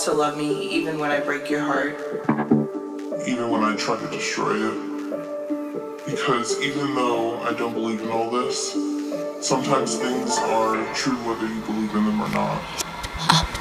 to love me even when I break your heart. Even when I try to destroy it. Because even though I don't believe in all this, sometimes things are true whether you believe in them or not.